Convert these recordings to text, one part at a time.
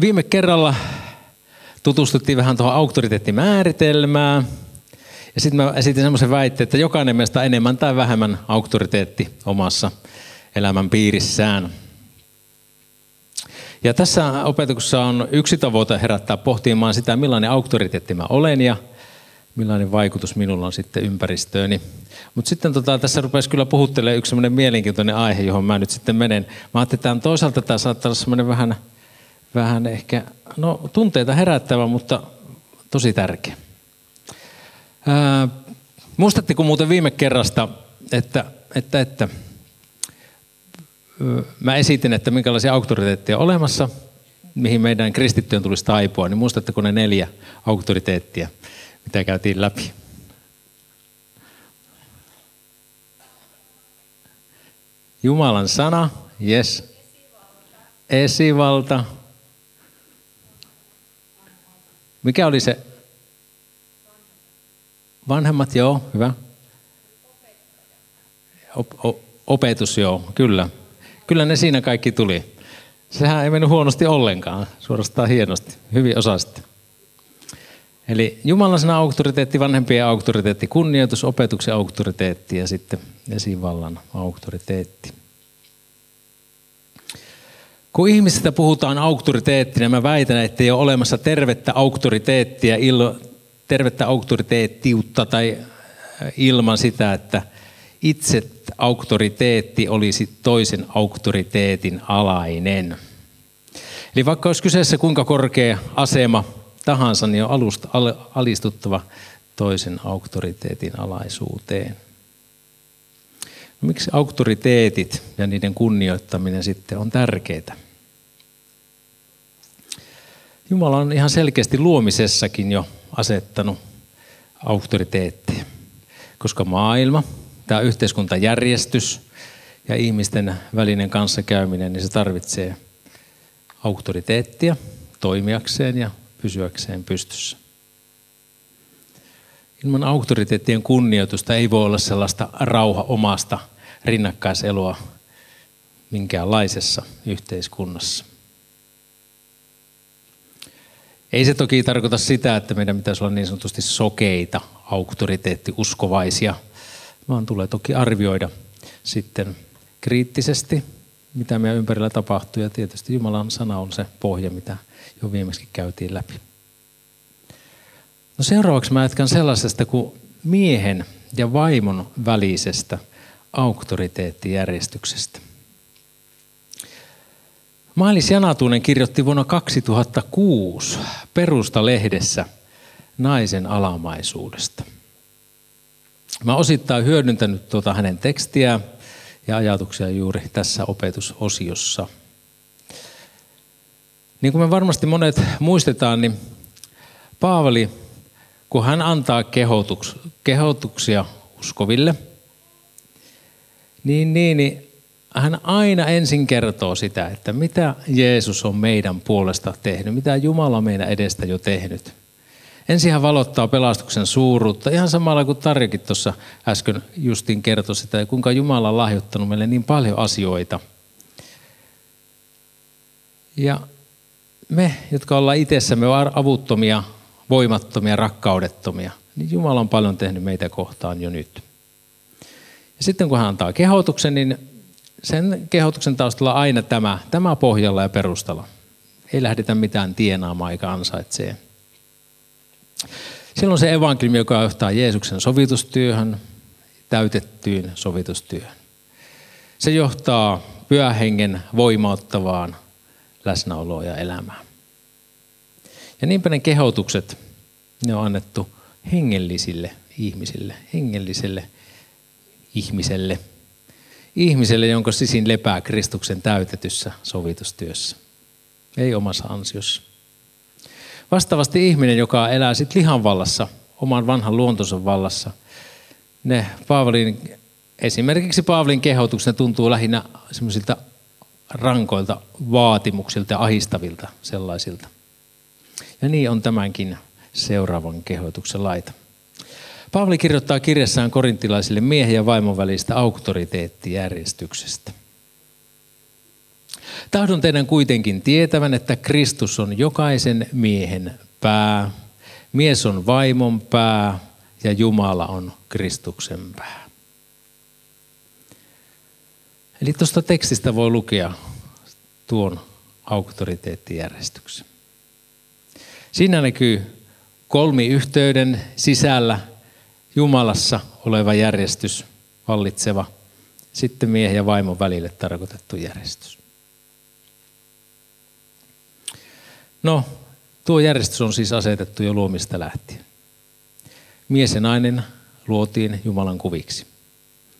Viime kerralla tutustuttiin vähän tuohon auktoriteettimääritelmään. Ja sitten mä esitin semmoisen väitteen, että jokainen meistä on enemmän tai vähemmän auktoriteetti omassa elämän piirissään. Ja tässä opetuksessa on yksi tavoite herättää pohtimaan sitä, millainen auktoriteetti mä olen ja millainen vaikutus minulla on sitten ympäristööni. Mutta sitten tota, tässä rupesi kyllä puhuttelemaan yksi semmoinen mielenkiintoinen aihe, johon mä nyt sitten menen. Mä ajattelin, että toisaalta tämä saattaa olla semmoinen vähän vähän ehkä, no tunteita herättävä, mutta tosi tärkeä. Ää, muistatteko muuten viime kerrasta, että, että, että mä esitin, että minkälaisia auktoriteetteja on olemassa, mihin meidän kristittyön tulisi taipua, niin muistatteko ne neljä auktoriteettia, mitä käytiin läpi? Jumalan sana, yes. Esivalta, mikä oli se? Vanhemmat, joo, hyvä. opetus, joo, kyllä. Kyllä ne siinä kaikki tuli. Sehän ei mennyt huonosti ollenkaan, suorastaan hienosti. Hyvin osasti. Eli Jumalan sana auktoriteetti, vanhempien auktoriteetti, kunnioitus, opetuksen auktoriteetti ja sitten esivallan auktoriteetti. Kun ihmisestä puhutaan auktoriteettina, mä väitän, että ei ole olemassa tervettä auktoriteettia, tervettä auktoriteettiutta tai äh, ilman sitä, että itse auktoriteetti olisi toisen auktoriteetin alainen. Eli vaikka olisi kyseessä kuinka korkea asema tahansa, niin on alusta, alistuttava toisen auktoriteetin alaisuuteen. Miksi auktoriteetit ja niiden kunnioittaminen sitten on tärkeää? Jumala on ihan selkeästi luomisessakin jo asettanut auktoriteetteja, koska maailma, tämä yhteiskuntajärjestys ja ihmisten välinen kanssakäyminen, niin se tarvitsee auktoriteettia toimijakseen ja pysyäkseen pystyssä. Ilman auktoriteettien kunnioitusta ei voi olla sellaista rauha omasta rinnakkaiseloa minkäänlaisessa yhteiskunnassa. Ei se toki tarkoita sitä, että meidän pitäisi olla niin sanotusti sokeita, auktoriteettiuskovaisia, vaan tulee toki arvioida sitten kriittisesti, mitä meidän ympärillä tapahtuu. Ja tietysti Jumalan sana on se pohja, mitä jo viimeksi käytiin läpi. No seuraavaksi mä jatkan sellaisesta kuin miehen ja vaimon välisestä auktoriteettijärjestyksestä. Maalis Janatunen kirjoitti vuonna 2006 Perusta-lehdessä naisen alamaisuudesta. Mä osittain hyödyntänyt tuota hänen tekstiä ja ajatuksia juuri tässä opetusosiossa. Niin kuin me varmasti monet muistetaan, niin Paavali kun hän antaa kehotuks, kehotuksia uskoville, niin, niin, niin hän aina ensin kertoo sitä, että mitä Jeesus on meidän puolesta tehnyt, mitä Jumala meidän edestä jo tehnyt. Ensin hän valottaa pelastuksen suuruutta, ihan samalla kuin Tarjakin tuossa äsken justin kertoi sitä, kuinka Jumala on lahjoittanut meille niin paljon asioita. Ja me, jotka ollaan itsessämme avuttomia, voimattomia, rakkaudettomia, niin Jumala on paljon tehnyt meitä kohtaan jo nyt. Ja sitten kun hän antaa kehotuksen, niin sen kehotuksen taustalla aina tämä, tämä pohjalla ja perustalla. Ei lähdetä mitään tienaamaan eikä ansaitsee. Silloin se evankeliumi, joka johtaa Jeesuksen sovitustyöhön, täytettyyn sovitustyöhön. Se johtaa pyöhengen voimauttavaan läsnäoloa ja elämään. Ja niinpä ne kehotukset, ne on annettu hengellisille ihmisille, hengelliselle ihmiselle. Ihmiselle, jonka sisin lepää Kristuksen täytetyssä sovitustyössä. Ei omassa ansiossa. Vastaavasti ihminen, joka elää sitten lihan vallassa, oman vanhan luontonsa vallassa, ne Paavalin, esimerkiksi Paavalin kehotukset, ne tuntuu lähinnä semmoisilta rankoilta vaatimuksilta ja ahistavilta sellaisilta. Ja niin on tämänkin seuraavan kehotuksen laita. Paavali kirjoittaa kirjassaan korintilaisille miehen ja vaimon välistä auktoriteettijärjestyksestä. Tahdon teidän kuitenkin tietävän, että Kristus on jokaisen miehen pää, mies on vaimon pää ja Jumala on Kristuksen pää. Eli tuosta tekstistä voi lukea tuon auktoriteettijärjestyksen. Siinä näkyy kolmiyhteyden sisällä Jumalassa oleva järjestys, vallitseva, sitten miehen ja vaimon välille tarkoitettu järjestys. No, tuo järjestys on siis asetettu jo luomista lähtien. Mies ja nainen luotiin Jumalan kuviksi.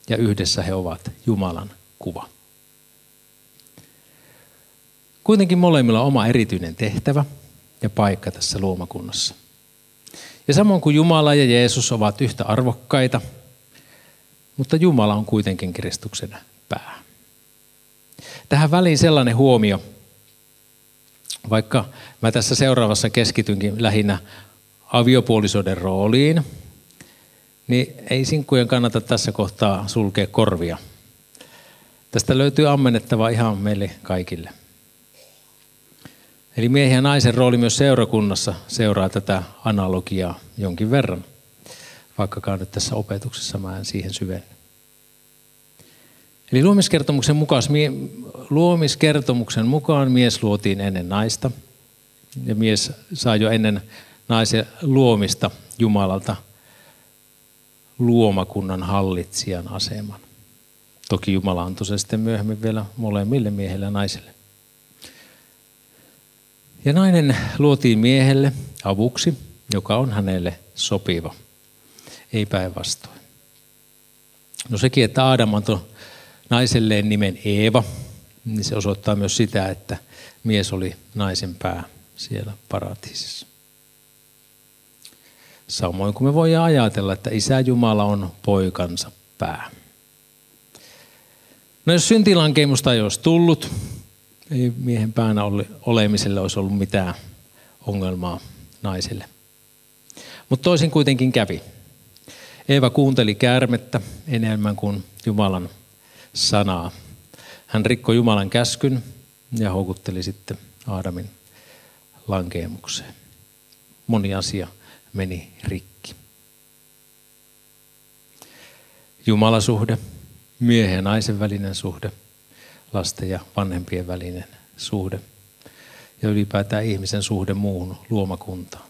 Ja yhdessä he ovat Jumalan kuva. Kuitenkin molemmilla on oma erityinen tehtävä ja paikka tässä luomakunnassa. Ja samoin kuin Jumala ja Jeesus ovat yhtä arvokkaita, mutta Jumala on kuitenkin Kristuksen pää. Tähän väliin sellainen huomio, vaikka mä tässä seuraavassa keskitynkin lähinnä aviopuolisoiden rooliin, niin ei sinkkujen kannata tässä kohtaa sulkea korvia. Tästä löytyy ammennettava ihan meille kaikille. Eli miehen ja naisen rooli myös seurakunnassa seuraa tätä analogiaa jonkin verran, vaikkakaan nyt tässä opetuksessa mä en siihen syvenny. Eli luomiskertomuksen mukaan, luomiskertomuksen mukaan mies luotiin ennen naista ja mies sai jo ennen naisen luomista Jumalalta luomakunnan hallitsijan aseman. Toki Jumala antoi se sitten myöhemmin vielä molemmille miehille ja naisille. Ja nainen luotiin miehelle avuksi, joka on hänelle sopiva, ei päinvastoin. No sekin, että Aadam antoi naiselleen nimen Eeva, niin se osoittaa myös sitä, että mies oli naisen pää siellä paratiisissa. Samoin kuin me voidaan ajatella, että Isä Jumala on poikansa pää. No jos syntilankeimusta ei olisi tullut, ei miehen päänä olemiselle olisi ollut mitään ongelmaa naiselle. Mutta toisin kuitenkin kävi. Eeva kuunteli käärmettä enemmän kuin Jumalan sanaa. Hän rikkoi Jumalan käskyn ja houkutteli sitten Aadamin lankeemukseen. Moni asia meni rikki. Jumalasuhde, miehen ja naisen välinen suhde, lasten ja vanhempien välinen suhde ja ylipäätään ihmisen suhde muuhun luomakuntaan.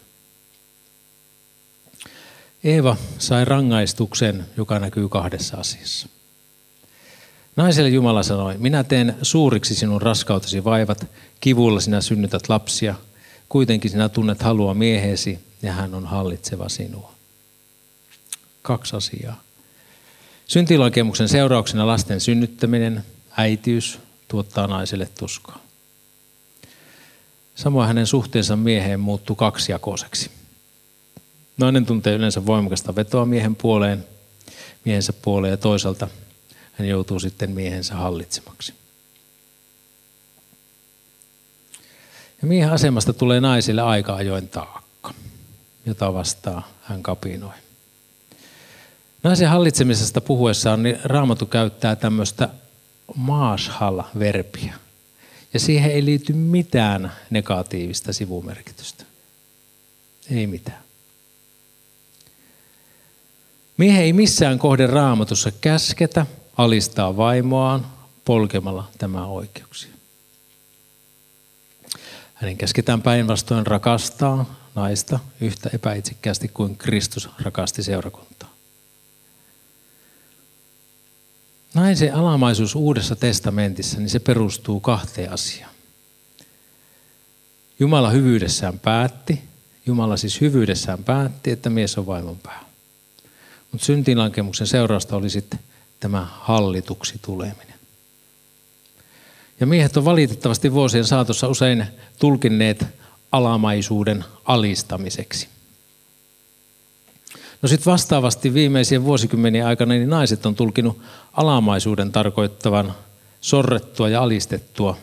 Eeva sai rangaistuksen, joka näkyy kahdessa asiassa. Naiselle Jumala sanoi, minä teen suuriksi sinun raskautesi vaivat, kivulla sinä synnytät lapsia, kuitenkin sinä tunnet halua miehesi ja hän on hallitseva sinua. Kaksi asiaa. Syntilakemuksen seurauksena lasten synnyttäminen, äitiys, tuottaa naiselle tuskaa. Samoin hänen suhteensa mieheen muuttuu kaksijakoiseksi. Nainen tuntee yleensä voimakasta vetoa miehen puoleen, miehensä puoleen ja toisaalta hän joutuu sitten miehensä hallitsemaksi. Ja miehen asemasta tulee naisille aika ajoin taakka, jota vastaa hän kapinoi. Naisen hallitsemisesta puhuessaan niin Raamattu käyttää tämmöistä maashal-verbiä. Ja siihen ei liity mitään negatiivista sivumerkitystä. Ei mitään. Miehen ei missään kohde raamatussa käsketä alistaa vaimoaan polkemalla tämä oikeuksia. Hänen käsketään päinvastoin rakastaa naista yhtä epäitsikkäästi kuin Kristus rakasti seurakuntaa. Naisen alamaisuus Uudessa testamentissa, niin se perustuu kahteen asiaan. Jumala hyvyydessään päätti, Jumala siis hyvyydessään päätti, että mies on vaimon pää. Mutta syntiinlankemuksen seurausta oli sitten tämä hallituksi tuleminen. Ja miehet on valitettavasti vuosien saatossa usein tulkinneet alamaisuuden alistamiseksi. No sitten vastaavasti viimeisien vuosikymmenien aikana niin naiset on tulkinut alamaisuuden tarkoittavan sorrettua ja alistettua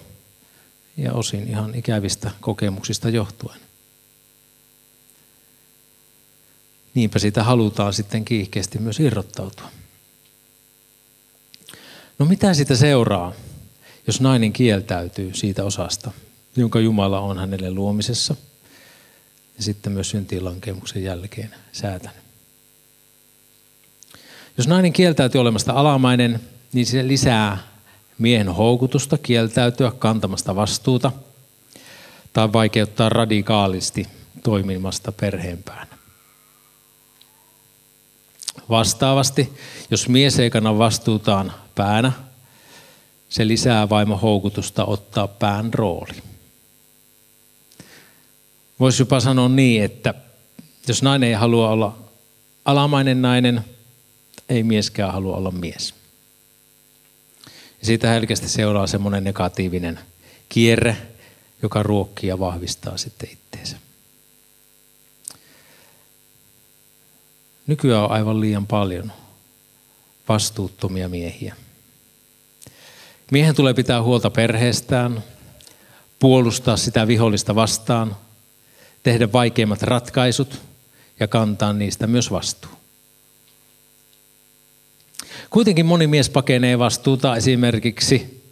ja osin ihan ikävistä kokemuksista johtuen. Niinpä siitä halutaan sitten kiihkeästi myös irrottautua. No mitä siitä seuraa, jos nainen kieltäytyy siitä osasta, jonka Jumala on hänelle luomisessa ja sitten myös syntiinlankemuksen jälkeen säätänyt. Jos nainen kieltäytyy olemasta alamainen, niin se lisää miehen houkutusta kieltäytyä kantamasta vastuuta tai vaikeuttaa radikaalisti toimimasta perheenpäänä. Vastaavasti, jos mies ei kanna vastuutaan päänä, se lisää vaimo houkutusta ottaa pään rooli. Voisi jopa sanoa niin, että jos nainen ei halua olla alamainen nainen, ei mieskään halua olla mies. Ja siitä helkästi seuraa semmoinen negatiivinen kierre, joka ruokkii ja vahvistaa sitten itteensä. Nykyään on aivan liian paljon vastuuttomia miehiä. Miehen tulee pitää huolta perheestään, puolustaa sitä vihollista vastaan, tehdä vaikeimmat ratkaisut ja kantaa niistä myös vastuu. Kuitenkin moni mies pakenee vastuuta esimerkiksi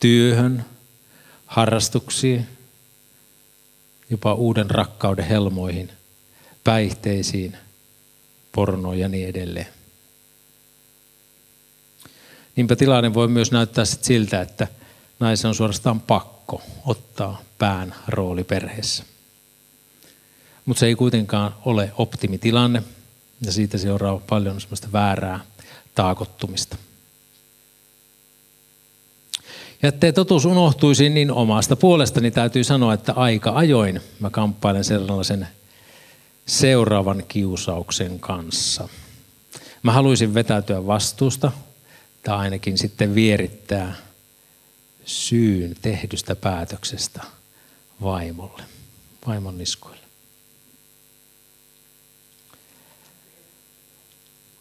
työhön, harrastuksiin, jopa uuden rakkauden helmoihin, päihteisiin, pornoon ja niin edelleen. Niinpä tilanne voi myös näyttää sit siltä, että naisen on suorastaan pakko ottaa pään rooli perheessä. Mutta se ei kuitenkaan ole optimitilanne ja siitä seuraa paljon sellaista väärää taakottumista. Ja ettei totuus unohtuisi, niin omasta puolestani täytyy sanoa, että aika ajoin mä kamppailen sellaisen seuraavan kiusauksen kanssa. Mä haluaisin vetäytyä vastuusta tai ainakin sitten vierittää syyn tehdystä päätöksestä vaimolle, vaimon niskoille.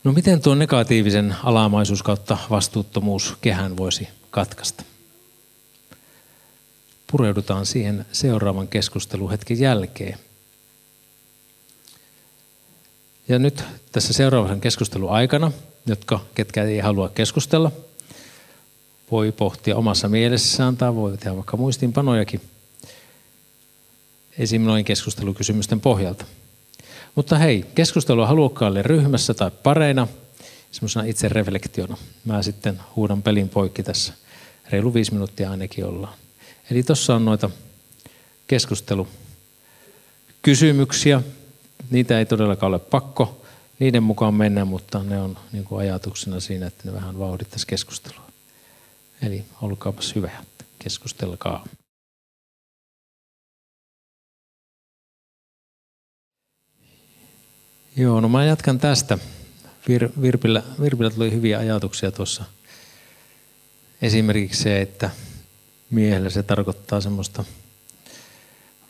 No miten tuon negatiivisen alamaisuus kautta vastuuttomuus kehän voisi katkaista? Pureudutaan siihen seuraavan keskusteluhetken jälkeen. Ja nyt tässä seuraavan keskustelun aikana, jotka ketkä ei halua keskustella, voi pohtia omassa mielessään tai voi tehdä vaikka muistinpanojakin esim. keskustelukysymysten pohjalta. Mutta hei, keskustelua halukkaalle ryhmässä tai pareina, semmoisena itse reflektiona. Mä sitten huudan pelin poikki tässä. Reilu viisi minuuttia ainakin ollaan. Eli tuossa on noita keskustelukysymyksiä. Niitä ei todellakaan ole pakko niiden mukaan mennä, mutta ne on niin kuin ajatuksena siinä, että ne vähän vauhdittaisi keskustelua. Eli olkaapas hyvä, keskustelkaa. Joo, no mä jatkan tästä. Vir, Virpillä, Virpillä tuli hyviä ajatuksia tuossa. Esimerkiksi se, että miehelle se tarkoittaa semmoista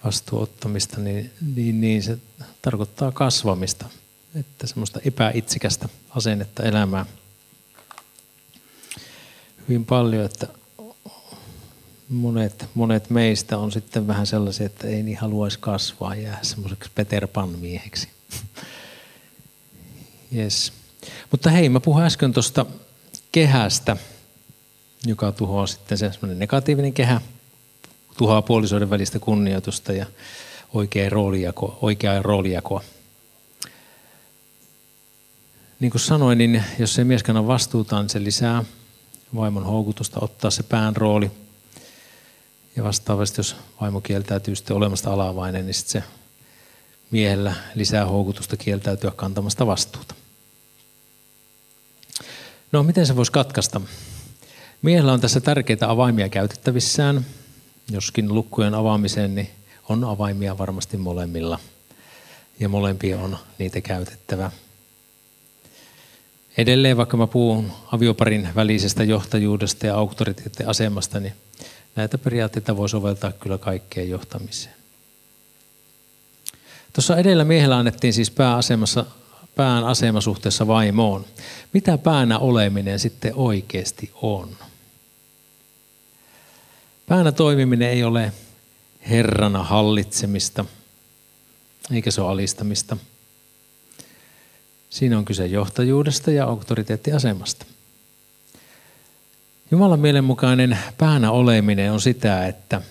vastuuttamista, niin, niin, niin se tarkoittaa kasvamista, että semmoista epäitsikästä asennetta elämään. Hyvin paljon, että monet, monet meistä on sitten vähän sellaisia, että ei niin haluaisi kasvaa ja jää semmoiseksi Peter Pan-mieheksi. Yes. Mutta hei, mä puhuin äsken tuosta kehästä, joka tuhoaa sitten se negatiivinen kehä, tuhoaa puolisoiden välistä kunnioitusta ja oikeaa roolijako, oikeaa roolijakoa. Niin kuin sanoin, niin jos se mies kannan vastuutaan, niin se lisää vaimon houkutusta ottaa se pään rooli. Ja vastaavasti, jos vaimo kieltäytyy sitten olemasta alavainen, niin sitten se miehellä lisää houkutusta kieltäytyä kantamasta vastuuta. No, miten se voisi katkaista? Miehellä on tässä tärkeitä avaimia käytettävissään. Joskin lukkujen avaamiseen niin on avaimia varmasti molemmilla. Ja molempia on niitä käytettävä. Edelleen, vaikka mä puhun avioparin välisestä johtajuudesta ja auktoriteettiasemasta, niin näitä periaatteita voi soveltaa kyllä kaikkeen johtamiseen. Tuossa edellä miehellä annettiin siis pääasemassa pään asema suhteessa vaimoon. Mitä päänä oleminen sitten oikeasti on? Päänä toimiminen ei ole herrana hallitsemista, eikä se ole alistamista. Siinä on kyse johtajuudesta ja auktoriteettiasemasta. Jumalan mielenmukainen päänä oleminen on sitä, että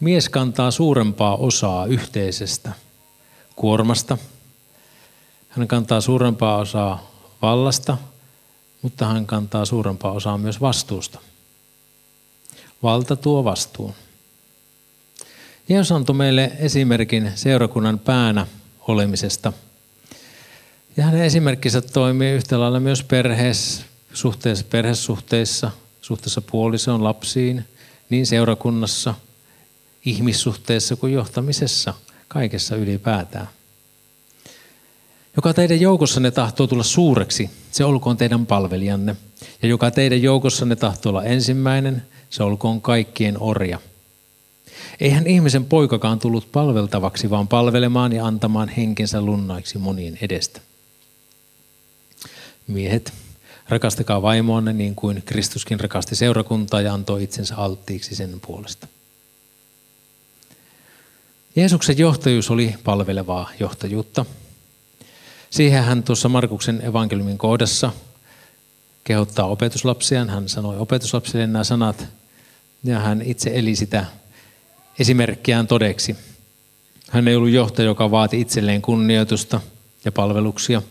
mies kantaa suurempaa osaa yhteisestä kuormasta. Hän kantaa suurempaa osaa vallasta, mutta hän kantaa suurempaa osaa myös vastuusta. Valta tuo vastuun. Jeesus antoi meille esimerkin seurakunnan päänä olemisesta. Ja hänen esimerkkinsä toimii yhtä lailla myös perheessä, suhteessa, perhesuhteissa, suhteessa puolisoon, lapsiin, niin seurakunnassa, ihmissuhteessa kuin johtamisessa, kaikessa ylipäätään. Joka teidän joukossanne tahtoo tulla suureksi, se olkoon teidän palvelijanne. Ja joka teidän joukossanne tahtoo olla ensimmäinen, se olkoon kaikkien orja. Eihän ihmisen poikakaan tullut palveltavaksi, vaan palvelemaan ja antamaan henkensä lunnaiksi monien edestä. Miehet, rakastakaa vaimoanne niin kuin Kristuskin rakasti seurakuntaa ja antoi itsensä alttiiksi sen puolesta. Jeesuksen johtajuus oli palvelevaa johtajuutta. Siihen hän tuossa Markuksen evankeliumin kohdassa kehottaa opetuslapsiaan. Hän sanoi opetuslapsille nämä sanat ja hän itse eli sitä esimerkkiään todeksi. Hän ei ollut johtaja, joka vaati itselleen kunnioitusta ja palveluksia.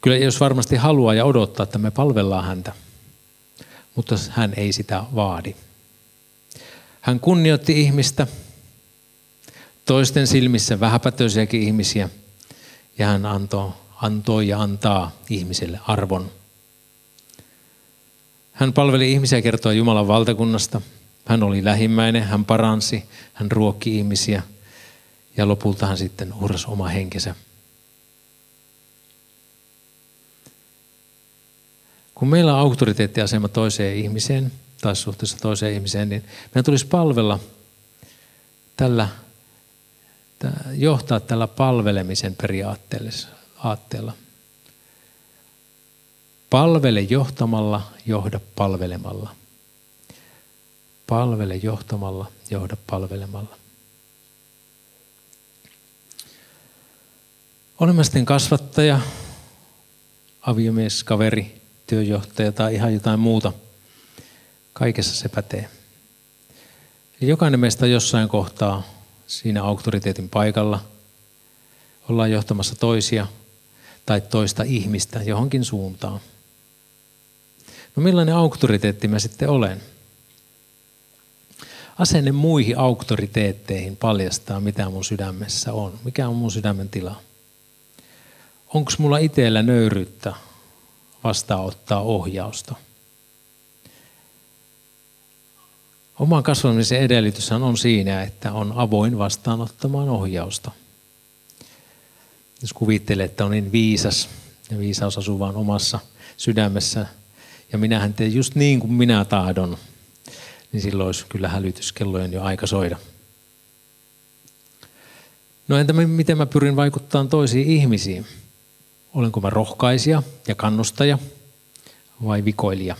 Kyllä jos varmasti haluaa ja odottaa, että me palvellaan häntä, mutta hän ei sitä vaadi. Hän kunnioitti ihmistä, toisten silmissä vähäpätöisiäkin ihmisiä, ja hän antoi, antoi ja antaa ihmiselle arvon. Hän palveli ihmisiä kertoa Jumalan valtakunnasta. Hän oli lähimmäinen, hän paransi, hän ruokki ihmisiä ja lopulta hän sitten uhrasi oma henkensä. Kun meillä on auktoriteettiasema toiseen ihmiseen tai suhteessa toiseen ihmiseen, niin meidän tulisi palvella tällä, johtaa tällä palvelemisen periaatteella. Palvele johtamalla, johda palvelemalla. Palvele johtamalla, johda palvelemalla. Olemme sitten kasvattaja, aviomies, kaveri, työjohtaja tai ihan jotain muuta. Kaikessa se pätee. Jokainen meistä on jossain kohtaa siinä auktoriteetin paikalla. Ollaan johtamassa toisia tai toista ihmistä johonkin suuntaan. No millainen auktoriteetti mä sitten olen? Asenne muihin auktoriteetteihin paljastaa, mitä mun sydämessä on. Mikä on mun sydämen tila? Onko mulla itsellä nöyryyttä vastaanottaa ohjausta? Oman kasvamisen edellytys on siinä, että on avoin vastaanottamaan ohjausta. Jos kuvittelee, että on niin viisas ja viisaus asuu vain omassa sydämessä ja minähän teen just niin kuin minä tahdon, niin silloin olisi kyllä hälytyskellojen jo aika soida. No entä miten mä pyrin vaikuttamaan toisiin ihmisiin? Olenko mä rohkaisija ja kannustaja vai vikoilija?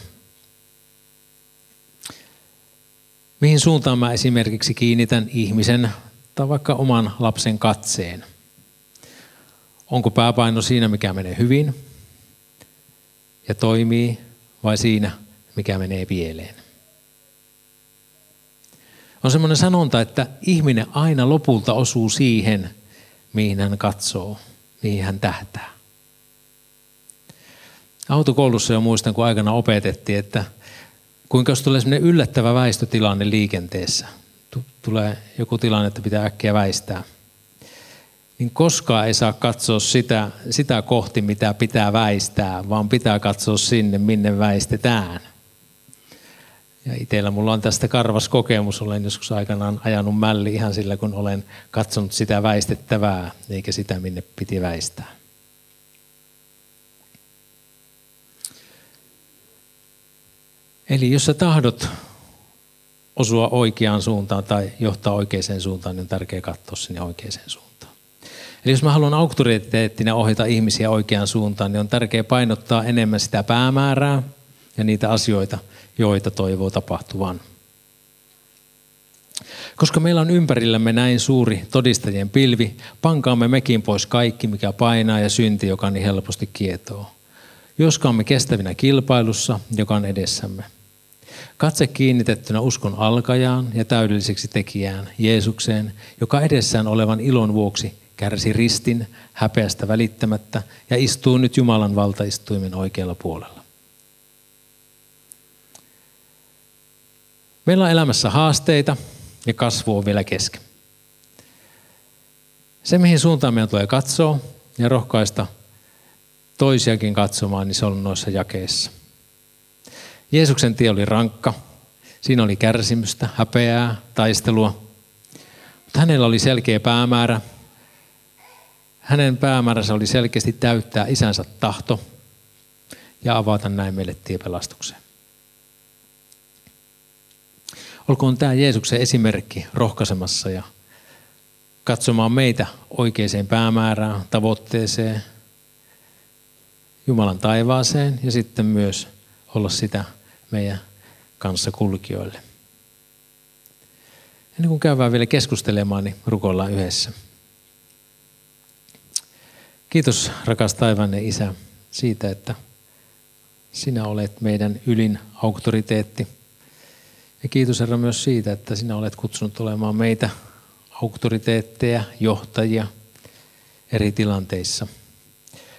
Mihin suuntaan mä esimerkiksi kiinnitän ihmisen tai vaikka oman lapsen katseen? Onko pääpaino siinä, mikä menee hyvin ja toimii, vai siinä, mikä menee pieleen? On semmoinen sanonta, että ihminen aina lopulta osuu siihen, mihin hän katsoo, mihin hän tähtää. Autokoulussa jo muistan, kun aikana opetettiin, että kuinka jos tulee semmoinen yllättävä väistötilanne liikenteessä, tulee joku tilanne, että pitää äkkiä väistää, niin koskaan ei saa katsoa sitä, sitä kohti, mitä pitää väistää, vaan pitää katsoa sinne, minne väistetään. Ja itsellä mulla on tästä karvas kokemus. Olen joskus aikanaan ajanut mälli ihan sillä, kun olen katsonut sitä väistettävää, eikä sitä, minne piti väistää. Eli jos sä tahdot osua oikeaan suuntaan tai johtaa oikeaan suuntaan, niin on tärkeää katsoa sinne oikeaan suuntaan. Eli jos mä haluan auktoriteettina ohjata ihmisiä oikeaan suuntaan, niin on tärkeää painottaa enemmän sitä päämäärää ja niitä asioita, joita toivoo tapahtuvan. Koska meillä on ympärillämme näin suuri todistajien pilvi, pankaamme mekin pois kaikki, mikä painaa ja synti, joka niin helposti kietoo. Joskaamme kestävinä kilpailussa, joka on edessämme. Katse kiinnitettynä uskon alkajaan ja täydelliseksi tekijään, Jeesukseen, joka edessään olevan ilon vuoksi kärsi ristin häpeästä välittämättä ja istuu nyt Jumalan valtaistuimen oikealla puolella. Meillä on elämässä haasteita ja kasvu on vielä kesken. Se, mihin suuntaan meidän tulee katsoa ja rohkaista toisiakin katsomaan, niin se on noissa jakeissa. Jeesuksen tie oli rankka. Siinä oli kärsimystä, häpeää, taistelua. Mutta hänellä oli selkeä päämäärä. Hänen päämääränsä oli selkeästi täyttää isänsä tahto ja avata näin meille tie pelastukseen. Olkoon tämä Jeesuksen esimerkki rohkaisemassa ja katsomaan meitä oikeaan päämäärään, tavoitteeseen, Jumalan taivaaseen ja sitten myös olla sitä meidän kanssa kulkijoille. Ennen kuin käydään vielä keskustelemaan, niin rukoillaan yhdessä. Kiitos rakas taivaanne Isä siitä, että sinä olet meidän ylin auktoriteetti. Ja kiitos Herra myös siitä, että sinä olet kutsunut olemaan meitä auktoriteetteja, johtajia eri tilanteissa.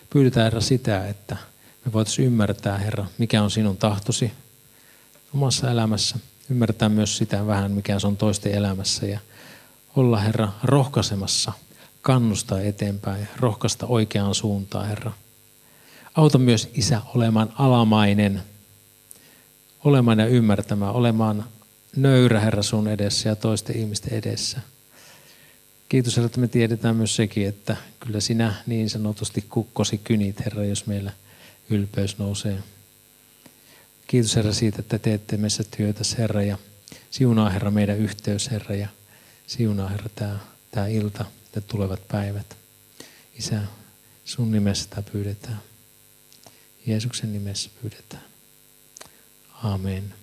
Pyydetään Herra sitä, että me voitaisiin ymmärtää Herra, mikä on sinun tahtosi omassa elämässä. Ymmärtää myös sitä vähän, mikä se on toisten elämässä ja olla Herra rohkaisemassa, kannustaa eteenpäin, rohkaista oikeaan suuntaan Herra. Auta myös Isä olemaan alamainen, olemaan ja ymmärtämään, olemaan nöyrä Herra sun edessä ja toisten ihmisten edessä. Kiitos Herra, että me tiedetään myös sekin, että kyllä sinä niin sanotusti kukkosi kynit Herra, jos meillä ylpeys nousee. Kiitos Herra siitä, että teette meissä työtä Herra ja siunaa Herra meidän yhteys Herra ja siunaa Herra tämä, tämä ilta ja tulevat päivät. Isä, sun nimessä tämä pyydetään. Jeesuksen nimessä pyydetään. Amen.